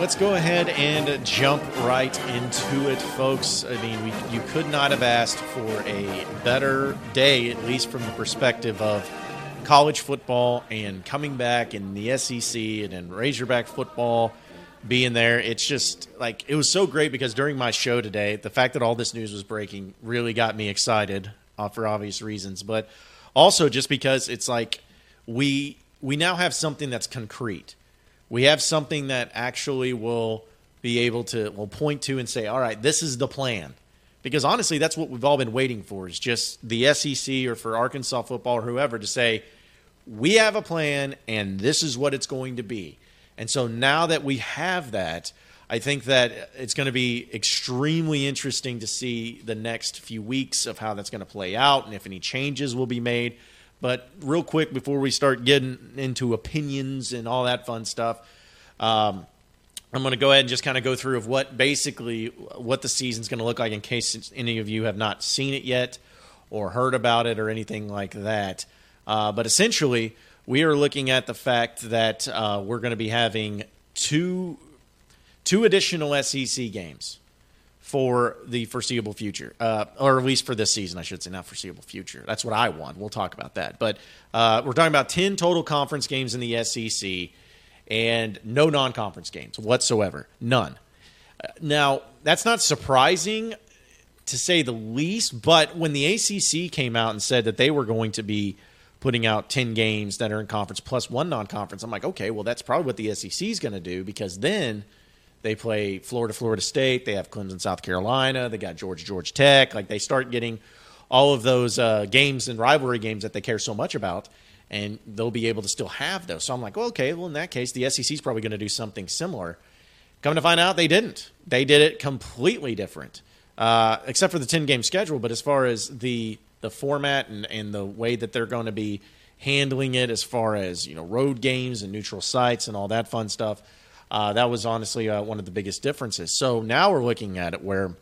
Let's go ahead and jump right into it, folks. I mean, we, you could not have asked for a better day, at least from the perspective of college football and coming back in the SEC and then Razorback football being there. It's just like it was so great because during my show today, the fact that all this news was breaking really got me excited uh, for obvious reasons, but also just because it's like we we now have something that's concrete. We have something that actually will be able to will point to and say, "All right, this is the plan." Because honestly, that's what we've all been waiting for is just the SEC or for Arkansas football or whoever to say, "We have a plan and this is what it's going to be." And so now that we have that, I think that it's going to be extremely interesting to see the next few weeks of how that's going to play out and if any changes will be made. But real quick, before we start getting into opinions and all that fun stuff, um, I'm going to go ahead and just kind of go through of what basically what the season's going to look like in case any of you have not seen it yet or heard about it or anything like that. Uh, but essentially, we are looking at the fact that uh, we're going to be having two two additional SEC games for the foreseeable future, uh, or at least for this season, I should say, not foreseeable future. That's what I want. We'll talk about that. But uh, we're talking about 10 total conference games in the SEC and no non conference games whatsoever. None. Uh, now, that's not surprising to say the least, but when the ACC came out and said that they were going to be putting out 10 games that are in conference plus one non conference, I'm like, okay, well, that's probably what the SEC is going to do because then they play Florida, Florida State. They have Clemson, South Carolina. They got Georgia, Georgia Tech. Like they start getting all of those uh, games and rivalry games that they care so much about, and they'll be able to still have those. So I'm like, well, okay, well in that case, the SEC is probably going to do something similar. Coming to find out, they didn't. They did it completely different, uh, except for the 10 game schedule. But as far as the the format and, and the way that they're going to be handling it, as far as you know, road games and neutral sites and all that fun stuff uh, that was honestly uh, one of the biggest differences. So now we're looking at it where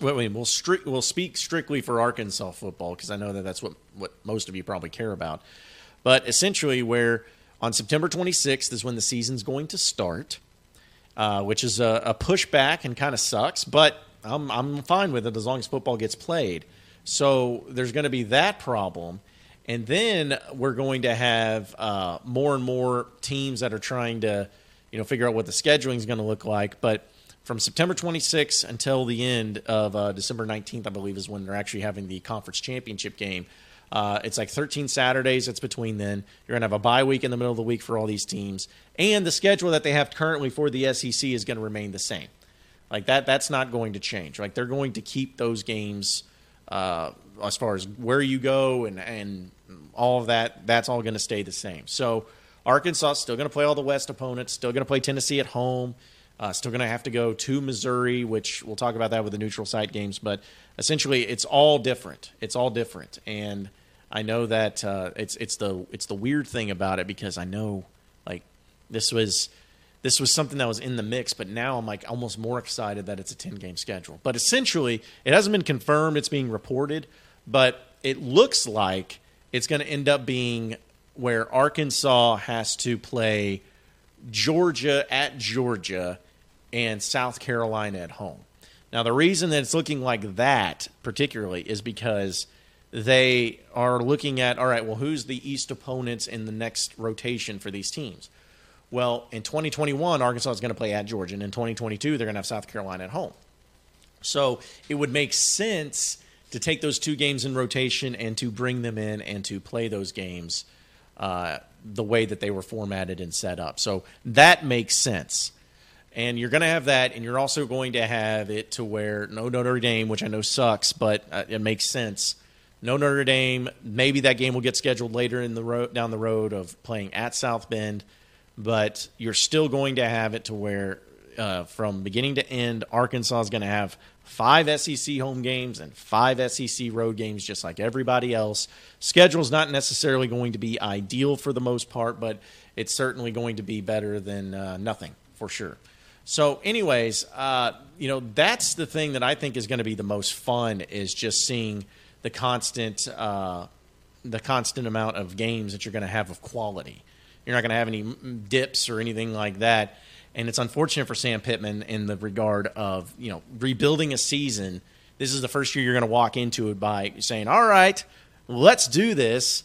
well, we'll, speak strictly for Arkansas football because I know that that's what, what most of you probably care about. But essentially, where on September 26th is when the season's going to start, uh, which is a, a pushback and kind of sucks, but I'm, I'm fine with it as long as football gets played. So there's going to be that problem. And then we're going to have uh, more and more teams that are trying to – you know, figure out what the scheduling is going to look like. But from September 26th until the end of uh, December 19th, I believe, is when they're actually having the conference championship game. Uh, it's like 13 Saturdays. It's between then. You're going to have a bye week in the middle of the week for all these teams, and the schedule that they have currently for the SEC is going to remain the same. Like that, that's not going to change. Like they're going to keep those games uh, as far as where you go and and all of that. That's all going to stay the same. So Arkansas still going to play all the West opponents, still going to play Tennessee at home, uh, still going to have to go to Missouri, which we'll talk about that with the neutral site games. But essentially, it's all different. It's all different, and I know that uh, it's it's the it's the weird thing about it because I know like this was this was something that was in the mix, but now I'm like almost more excited that it's a 10 game schedule. But essentially, it hasn't been confirmed, it's being reported, but it looks like it's going to end up being where Arkansas has to play Georgia at Georgia and South Carolina at home. Now, the reason that it's looking like that, particularly, is because they are looking at all right, well, who's the East opponents in the next rotation for these teams? Well, in 2021, Arkansas is going to play at Georgia, and in 2022, they're going to have South Carolina at home. So it would make sense to take those two games in rotation and to bring them in and to play those games uh, the way that they were formatted and set up. So that makes sense. And you're going to have that, and you're also going to have it to where no Notre Dame, which I know sucks, but uh, it makes sense. No Notre Dame. Maybe that game will get scheduled later in the road down the road of playing at South Bend, but you're still going to have it to where uh, from beginning to end, Arkansas is going to have five SEC home games and five SEC road games, just like everybody else. Schedule is not necessarily going to be ideal for the most part, but it's certainly going to be better than uh, nothing for sure. So, anyways, uh, you know that's the thing that I think is going to be the most fun is just seeing the constant, uh, the constant amount of games that you're going to have of quality. You're not going to have any dips or anything like that And it's unfortunate for Sam Pittman in the regard of, you know, rebuilding a season. This is the first year you're going to walk into it by saying, all right, let's do this.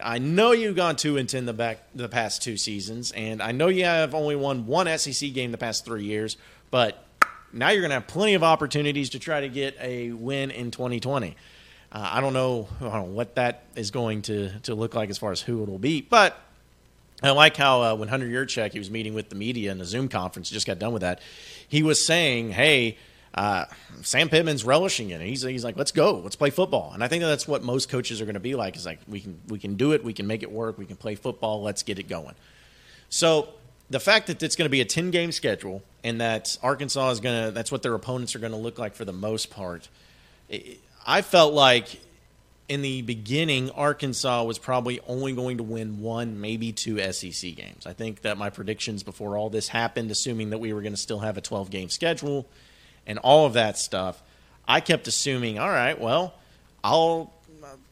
I know you've gone two and ten the back the past two seasons, and I know you have only won one SEC game the past three years, but now you're going to have plenty of opportunities to try to get a win in 2020. Uh, I don't know, I don't know what that is going to to look like as far as who it'll be, but I like how uh, when Hunter Yurachek, he was meeting with the media in a Zoom conference, just got done with that. He was saying, "Hey, uh, Sam Pittman's relishing it. He's he's like, let's go, let's play football." And I think that that's what most coaches are going to be like. Is like we can we can do it, we can make it work, we can play football. Let's get it going. So the fact that it's going to be a ten game schedule and that Arkansas is going to that's what their opponents are going to look like for the most part. I felt like in the beginning, Arkansas was probably only going to win one, maybe two SEC games. I think that my predictions before all this happened, assuming that we were going to still have a 12 game schedule and all of that stuff, I kept assuming, all right, well, I'll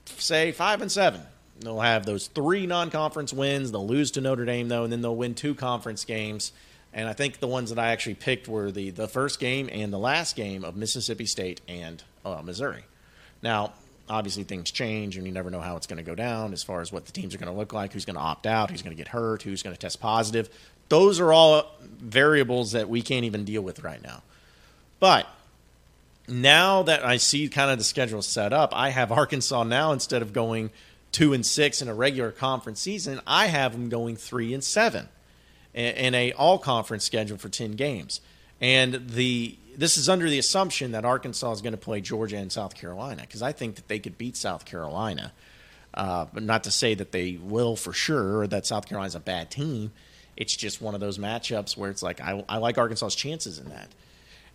say five and seven. They'll have those three non conference wins. They'll lose to Notre Dame, though, and then they'll win two conference games. And I think the ones that I actually picked were the, the first game and the last game of Mississippi State and uh, Missouri. Now, obviously things change and you never know how it's going to go down as far as what the teams are going to look like, who's going to opt out, who's going to get hurt, who's going to test positive. Those are all variables that we can't even deal with right now. But now that I see kind of the schedule set up, I have Arkansas now instead of going two and six in a regular conference season, I have them going three and seven in a all conference schedule for ten games. And the this is under the assumption that Arkansas is going to play Georgia and South Carolina because I think that they could beat South Carolina. Uh, but not to say that they will for sure or that South Carolina's a bad team. It's just one of those matchups where it's like I, I like Arkansas's chances in that.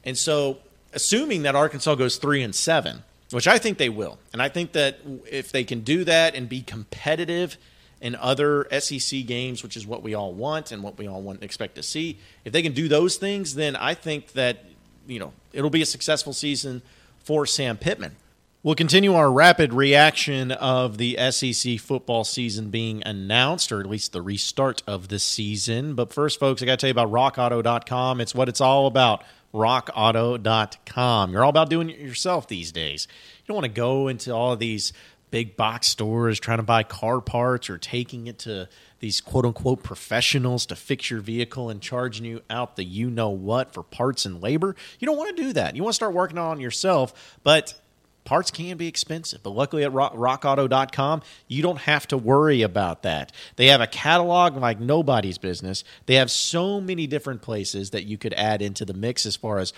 And so, assuming that Arkansas goes three and seven, which I think they will, and I think that if they can do that and be competitive in other SEC games, which is what we all want and what we all want expect to see, if they can do those things, then I think that you know, it'll be a successful season for Sam Pittman. We'll continue our rapid reaction of the SEC football season being announced, or at least the restart of the season. But first, folks, I got to tell you about rockauto.com. It's what it's all about. Rockauto.com. You're all about doing it yourself these days. You don't want to go into all of these big box stores trying to buy car parts or taking it to these quote unquote professionals to fix your vehicle and charging you out the you know what for parts and labor. You don't want to do that. You want to start working on yourself, but parts can be expensive. But luckily at rockauto.com, you don't have to worry about that. They have a catalog like nobody's business. They have so many different places that you could add into the mix as far as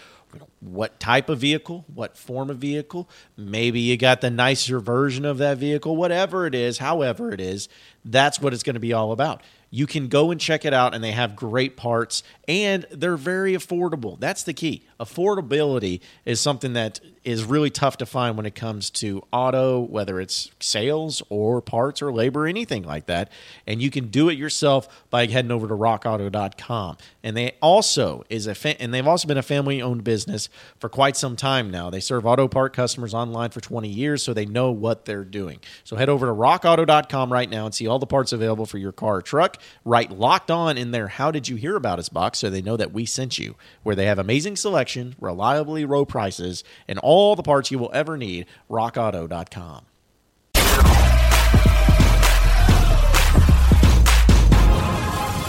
what type of vehicle, what form of vehicle. Maybe you got the nicer version of that vehicle, whatever it is, however it is, that's what it's going to be all about. You can go and check it out, and they have great parts, and they're very affordable. That's the key. Affordability is something that is really tough to find when it comes to auto, whether it's sales or parts or labor, anything like that. And you can do it yourself by heading over to rockauto.com. And they also is a fa- and they've also been a family-owned business for quite some time now. They serve auto part customers online for 20 years, so they know what they're doing. So head over to rockauto.com right now and see all the parts available for your car or truck. Write locked on in there. How did you hear about us box so they know that we sent you, where they have amazing selection, reliably low prices, and all the parts you will ever need. RockAuto.com.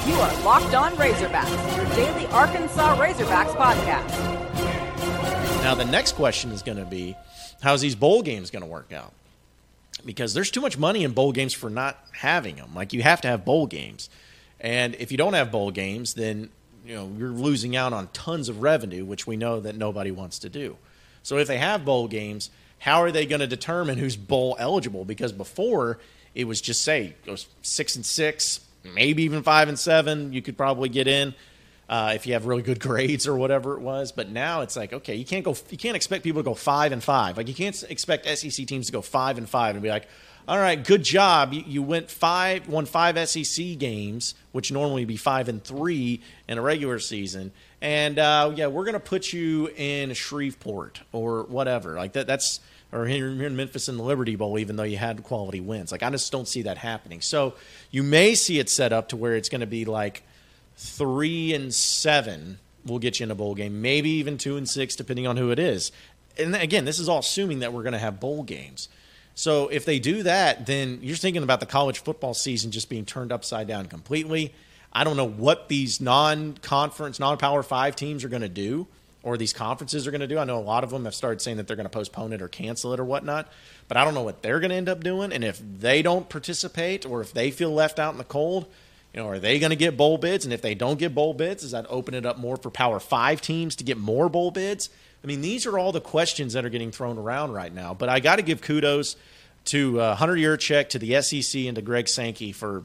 You are Locked On Razorbacks, your daily Arkansas Razorbacks podcast. Now, the next question is going to be how's these bowl games going to work out? Because there's too much money in bowl games for not having them. Like, you have to have bowl games. And if you don't have bowl games, then you know you're losing out on tons of revenue, which we know that nobody wants to do. So if they have bowl games, how are they going to determine who's bowl eligible? Because before it was just say it six and six, maybe even five and seven. You could probably get in uh, if you have really good grades or whatever it was. But now it's like okay, you can't go. You can't expect people to go five and five. Like you can't expect SEC teams to go five and five and be like, all right, good job. You, you, went five, won five SEC games, which normally be five and three in a regular season, and uh, yeah, we're gonna put you in Shreveport or whatever. Like that. That's or here, in Memphis in the Liberty Bowl, even though you had quality wins. Like I just don't see that happening. So you may see it set up to where it's going to be like three and seven will get you in a bowl game, maybe even two and six, depending on who it is. And again, this is all assuming that we're going to have bowl games. So if they do that, then you're thinking about the college football season just being turned upside down completely. I don't know what these non-conference, non-power five teams are going to do, or these conferences are going to do. I know a lot of them have started saying that they're going to postpone it or cancel it or whatnot, but I don't know what they're going to end up doing. And if they don't participate, or if they feel left out in the cold, you know, are they going to get bowl bids? And if they don't get bowl bids, does that open it up more for Power Five teams to get more bowl bids? I mean, these are all the questions that are getting thrown around right now. But I got to give kudos to uh, Hunter Yurachek, to the SEC, and to Greg Sankey for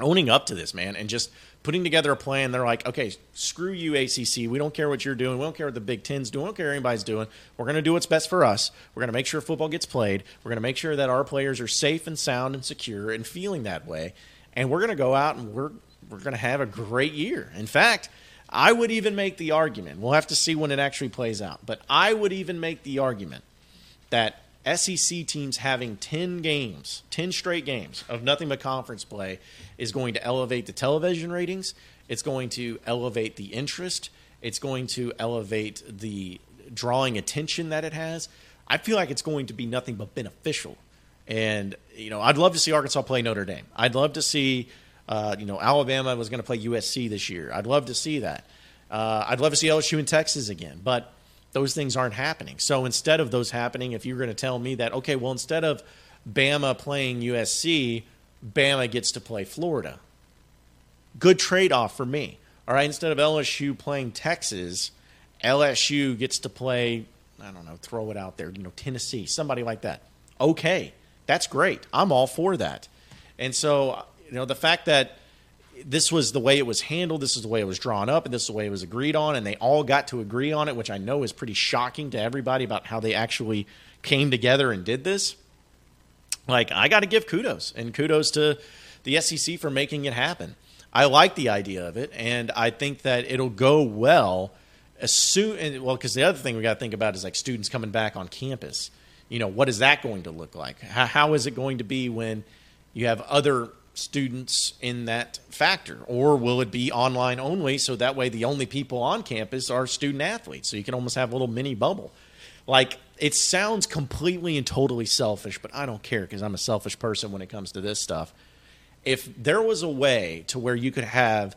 owning up to this, man, and just putting together a plan. They're like, okay, screw you, ACC. We don't care what you're doing. We don't care what the Big Ten's doing. We don't care what anybody's doing. We're going to do what's best for us. We're going to make sure football gets played. We're going to make sure that our players are safe and sound and secure and feeling that way and we're going to go out and we're we're going to have a great year. In fact, I would even make the argument. We'll have to see when it actually plays out, but I would even make the argument that SEC teams having 10 games, 10 straight games of nothing but conference play is going to elevate the television ratings. It's going to elevate the interest. It's going to elevate the drawing attention that it has. I feel like it's going to be nothing but beneficial and you know, I'd love to see Arkansas play Notre Dame. I'd love to see, uh, you know, Alabama was going to play USC this year. I'd love to see that. Uh, I'd love to see LSU in Texas again, but those things aren't happening. So instead of those happening, if you're going to tell me that, okay, well, instead of Bama playing USC, Bama gets to play Florida. Good trade off for me. All right, instead of LSU playing Texas, LSU gets to play, I don't know, throw it out there, you know, Tennessee, somebody like that. Okay that's great. I'm all for that. And so, you know, the fact that this was the way it was handled, this is the way it was drawn up, and this is the way it was agreed on, and they all got to agree on it, which I know is pretty shocking to everybody about how they actually came together and did this. Like, I got to give kudos, and kudos to the SEC for making it happen. I like the idea of it, and I think that it'll go well as soon. Well, because the other thing we got to think about is like students coming back on campus you know, what is that going to look like? How, how is it going to be when you have other students in that factor? Or will it be online only so that way the only people on campus are student athletes? So you can almost have a little mini bubble. Like, it sounds completely and totally selfish, but I don't care because I'm a selfish person when it comes to this stuff. If there was a way to where you could have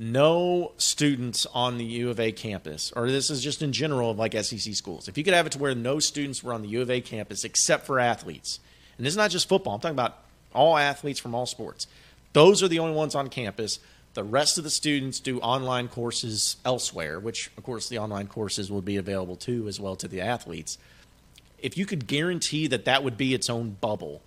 no students on the U of A campus, or this is just in general of like SEC schools, if you could have it to where no students were on the U of A campus except for athletes, and is not just football, I'm talking about all athletes from all sports, those are the only ones on campus. The rest of the students do online courses elsewhere, which, of course, the online courses would be available too, as well to the athletes. If you could guarantee that that would be its own bubble,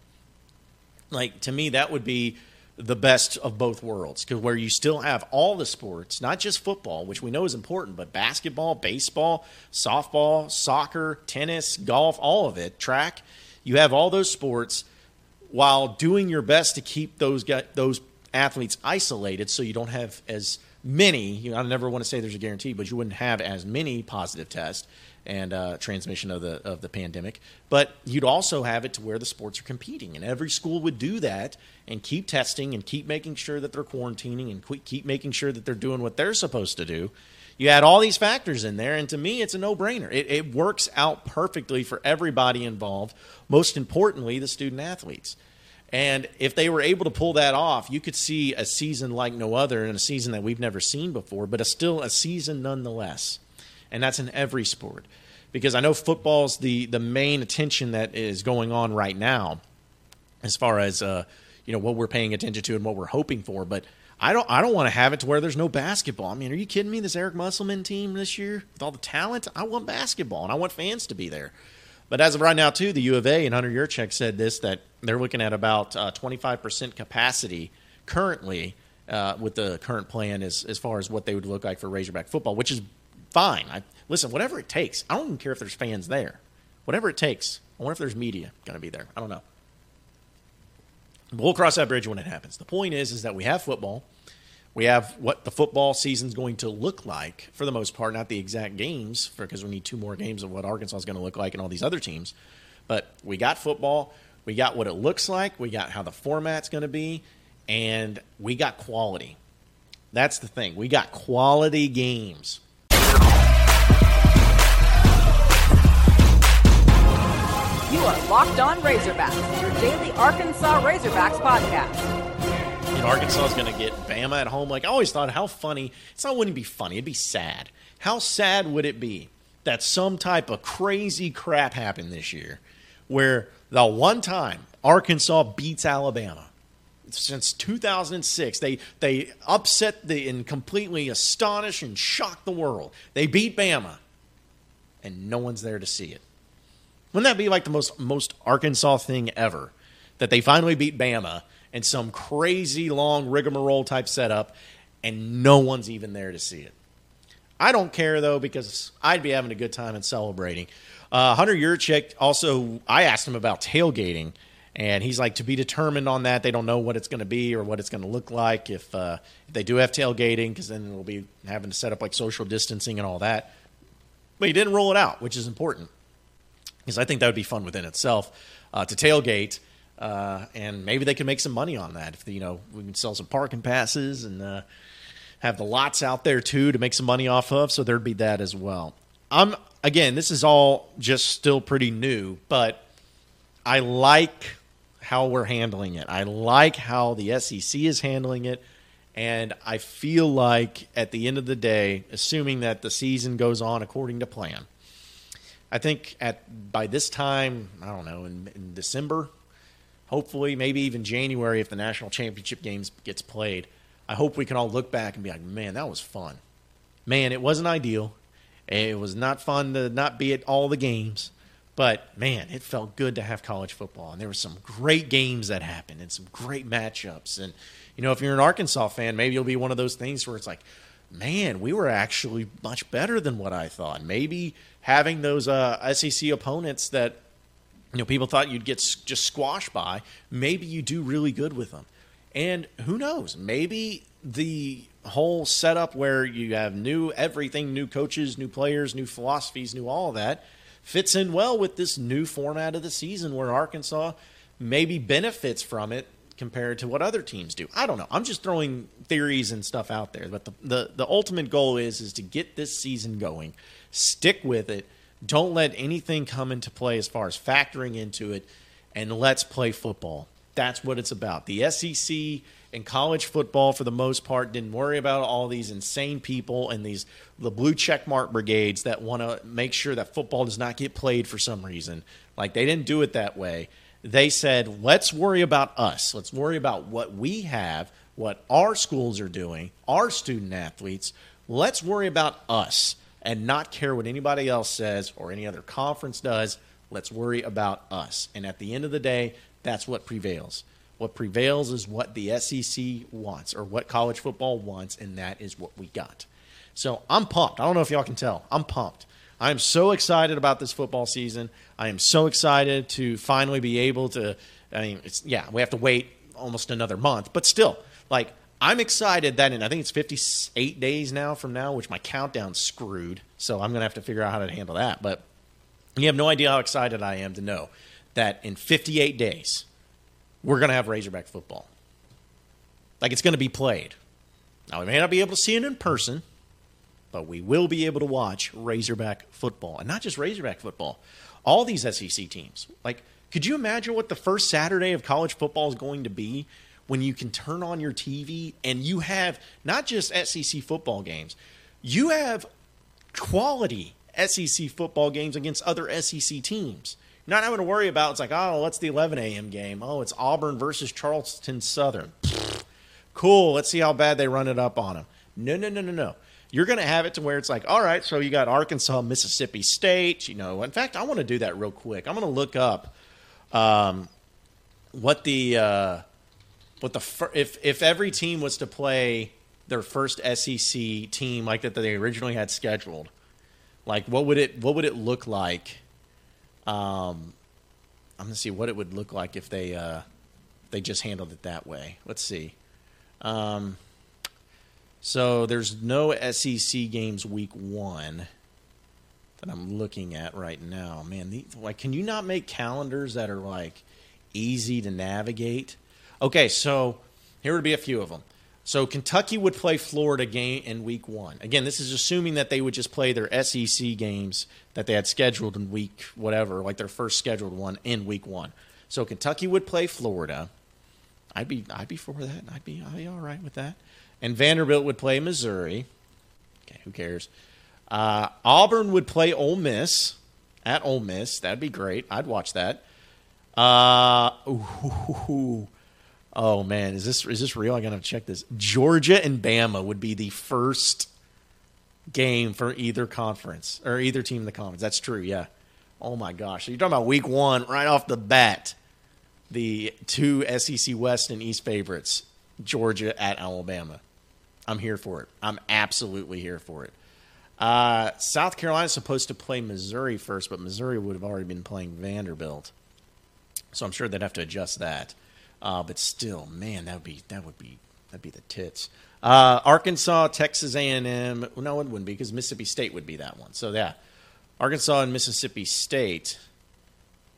like to me, that would be the best of both worlds because where you still have all the sports, not just football, which we know is important, but basketball, baseball, softball, soccer, tennis, golf, all of it, track. You have all those sports while doing your best to keep those those athletes isolated so you don't have as many. You know, I never want to say there's a guarantee, but you wouldn't have as many positive tests and uh, transmission of the of the pandemic. But you'd also have it to where the sports are competing, and every school would do that and keep testing and keep making sure that they're quarantining and keep making sure that they're doing what they're supposed to do. You add all these factors in there, and to me, it's a no brainer. It, it works out perfectly for everybody involved. Most importantly, the student athletes. And if they were able to pull that off, you could see a season like no other and a season that we've never seen before, but a, still a season nonetheless and that's in every sport. Because I know football's the the main attention that is going on right now, as far as uh, you know what we're paying attention to and what we're hoping for. But I don't I don't want to have it to where there's no basketball. I mean, are you kidding me? This Eric Musselman team this year with all the talent, I want basketball and I want fans to be there. But as of right now, too, the U of A and Hunter Yurachek said this that they're looking at about uh, 25% capacity currently uh, with the current plan as as far as what they would look like for Razorback football, which is fine. I, listen, whatever it takes. I don't even care if there's fans there. Whatever it takes. I wonder if there's media going to be there. I don't know. We'll cross that bridge when it happens. The point is, is that we have football. We have what the football season's going to look like for the most part, not the exact games, because we need two more games of what Arkansas is going to look like and all these other teams. But we got football. We got what it looks like. We got how the format's going to be, and we got quality. That's the thing. We got quality games. Locked On Razorbacks, your daily Arkansas Razorbacks podcast. You know, Arkansas is going to get Bama at home. Like, I always thought, how funny. It's not wouldn't be funny. It'd be sad. How sad would it be that some type of crazy crap happened this year where the one time Arkansas beats Alabama since 2006. They they upset the and completely astonish and shock the world. They beat Bama, and no one's there to see it. Wouldn't that be like the most most Arkansas thing ever? That they finally beat Bama in some crazy long rigmarole type setup, and no one's even there to see it. I don't care though because I'd be having a good time and celebrating. Uh, Hunter Yurachek also, I asked him about tailgating, and he's like, to be determined on that. They don't know what it's going to be or what it's going to look like if, uh, if they do have tailgating, because then it'll be having to set up like social distancing and all that. But he didn't roll it out, which is important because I think that would be fun within itself uh, to tailgate. Uh, and maybe they can make some money on that if you know we can sell some parking passes and uh, have the lots out there too to make some money off of. So there'd be that as well. I'm again, this is all just still pretty new, but I like how we're handling it. I like how the SEC is handling it. And I feel like at the end of the day, assuming that the season goes on according to plan, I think at by this time, I don't know, in, in December, hopefully, maybe even January, if the national championship games gets played, I hope we can all look back and be like, man, that was fun. Man, it wasn't ideal. It was not fun to not be at all the games, but man, it felt good to have college football. And there were some great games that happened and some great matchups. And, you know, if you're an Arkansas fan, maybe it'll be one of those things where it's like, man, we were actually much better than what I thought. Maybe having those uh, SEC opponents that you know people thought you'd get just squashed by, maybe you do really good with them. And who knows? Maybe the whole setup where you have new everything, new coaches, new players, new philosophies, new all of that fits in well with this new format of the season where Arkansas maybe benefits from it compared to what other teams do. I don't know. I'm just throwing theories and stuff out there, but the the, the ultimate goal is is to get this season going, stick with it. Don't let anything come into play as far as factoring into it, and let's play football. That's what it's about. The SEC and college football, for the most part, didn't worry about all these insane people and these the blue check mark brigades that want to make sure that football does not get played for some reason. Like they didn't do it that way. They said, let's worry about us. Let's worry about what we have, what our schools are doing, our student athletes. Let's worry about us and not care what anybody else says or any other conference does. Let's worry about us. And at the end of the day, that's what prevails. What prevails is what the SEC wants or what college football wants, and that is what we got. So I'm pumped. I don't know if y'all can tell. I'm pumped. I'm so excited about this football season. I am so excited to finally be able to. I mean, it's yeah, we have to wait almost another month, but still, like I'm excited that in I think it's 58 days now from now, which my countdown's screwed. So I'm gonna have to figure out how to handle that. But you have no idea how excited I am to know that in 58 days we're gonna have Razorback football. Like it's gonna be played. Now we may not be able to see it in person, but we will be able to watch Razorback football, and not just Razorback football. All these SEC teams. Like, could you imagine what the first Saturday of college football is going to be? when you can turn on your TV and you have not just SEC football games, you have quality SEC football games against other SEC teams. Not having to worry about it's like, oh, what's the 11 a.m. game? Oh, it's Auburn versus Charleston Southern. cool. Let's see how bad they run it up on them. No, no, no, no, no. You're going to have it to where it's like, all right, so you got Arkansas, Mississippi State. You know, in fact, I want to do that real quick. I'm going to look up um, what the uh, but the if if every team was to play their first SEC team like that, they originally had scheduled, like what would it what would it look like? Um, I'm gonna see what it would look like if they uh, they just handled it that way. Let's see. Um, so there's no SEC games week one that I'm looking at right now. Man, like, can you not make calendars that are like easy to navigate? Okay, so here would be a few of them. So Kentucky would play Florida game in week one. Again, this is assuming that they would just play their SEC games that they had scheduled in week whatever, like their first scheduled one in week one. So Kentucky would play Florida. I'd be I'd be for that. I'd be I'd be all right with that. And Vanderbilt would play Missouri. Okay, who cares? Uh, Auburn would play Ole Miss at Ole Miss. That'd be great. I'd watch that. Uh, ooh, oh man, is this is this real? I gotta check this. Georgia and Bama would be the first game for either conference or either team in the conference. That's true. Yeah. Oh my gosh. So you're talking about week one right off the bat. The two SEC West and East favorites, Georgia at Alabama. I'm here for it. I'm absolutely here for it. Uh, South Carolina is supposed to play Missouri first, but Missouri would have already been playing Vanderbilt, so I'm sure they'd have to adjust that. Uh, but still, man, that would be that would be that'd be the tits. Uh, Arkansas, Texas A&M. No, it wouldn't be because Mississippi State would be that one. So yeah, Arkansas and Mississippi State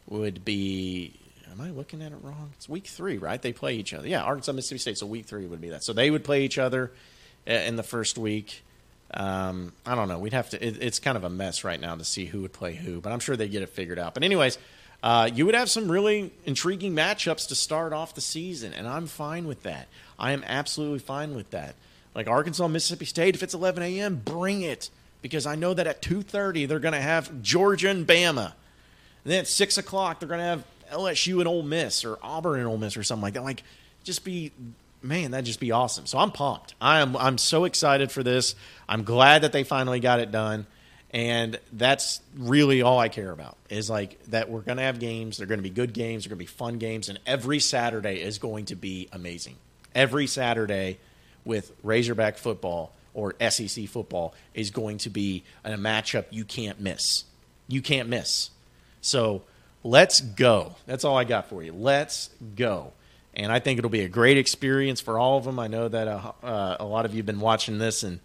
would be. Am I looking at it wrong? It's week three, right? They play each other. Yeah, Arkansas, Mississippi State. So week three would be that. So they would play each other uh, in the first week. Um, I don't know. We'd have to. It, it's kind of a mess right now to see who would play who, but I'm sure they get it figured out. But anyways, uh, you would have some really intriguing matchups to start off the season, and I'm fine with that. I am absolutely fine with that. Like Arkansas, Mississippi State, if it's 11 a.m., bring it because I know that at 2:30 they're going to have Georgia and Bama. And then at six o'clock they're going to have LSU and Ole Miss or Auburn and Ole Miss or something like that. Like, just be man, that'd just be awesome. So I'm pumped. I am I'm so excited for this. I'm glad that they finally got it done. And that's really all I care about is like that we're going to have games. They're going to be good games. They're going to be fun games. And every Saturday is going to be amazing. Every Saturday with Razorback football or SEC football is going to be a matchup you can't miss. You can't miss. So let's go. That's all I got for you. Let's go and I think it'll be a great experience for all of them. I know that uh, uh, a lot of you have been watching this and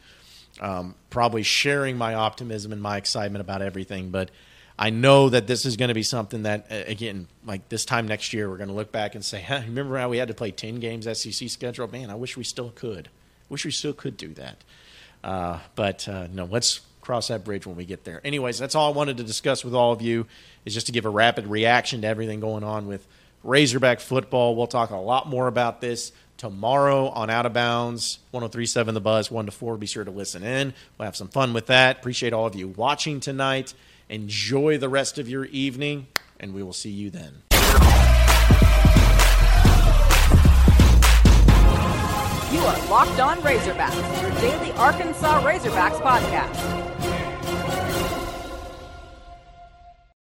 um, probably sharing my optimism and my excitement about everything, but I know that this is going to be something that, again, like this time next year, we're going to look back and say, remember how we had to play 10 games SEC schedule? Man, I wish we still could. Wish we still could do that. Uh, but uh, no, let's cross that bridge when we get there. Anyways, that's all I wanted to discuss with all of you is just to give a rapid reaction to everything going on with – Razorback football. We'll talk a lot more about this tomorrow on Out of Bounds, 1037 The Buzz, 1 to 4. Be sure to listen in. We'll have some fun with that. Appreciate all of you watching tonight. Enjoy the rest of your evening, and we will see you then. You are Locked On Razorbacks, your daily Arkansas Razorbacks podcast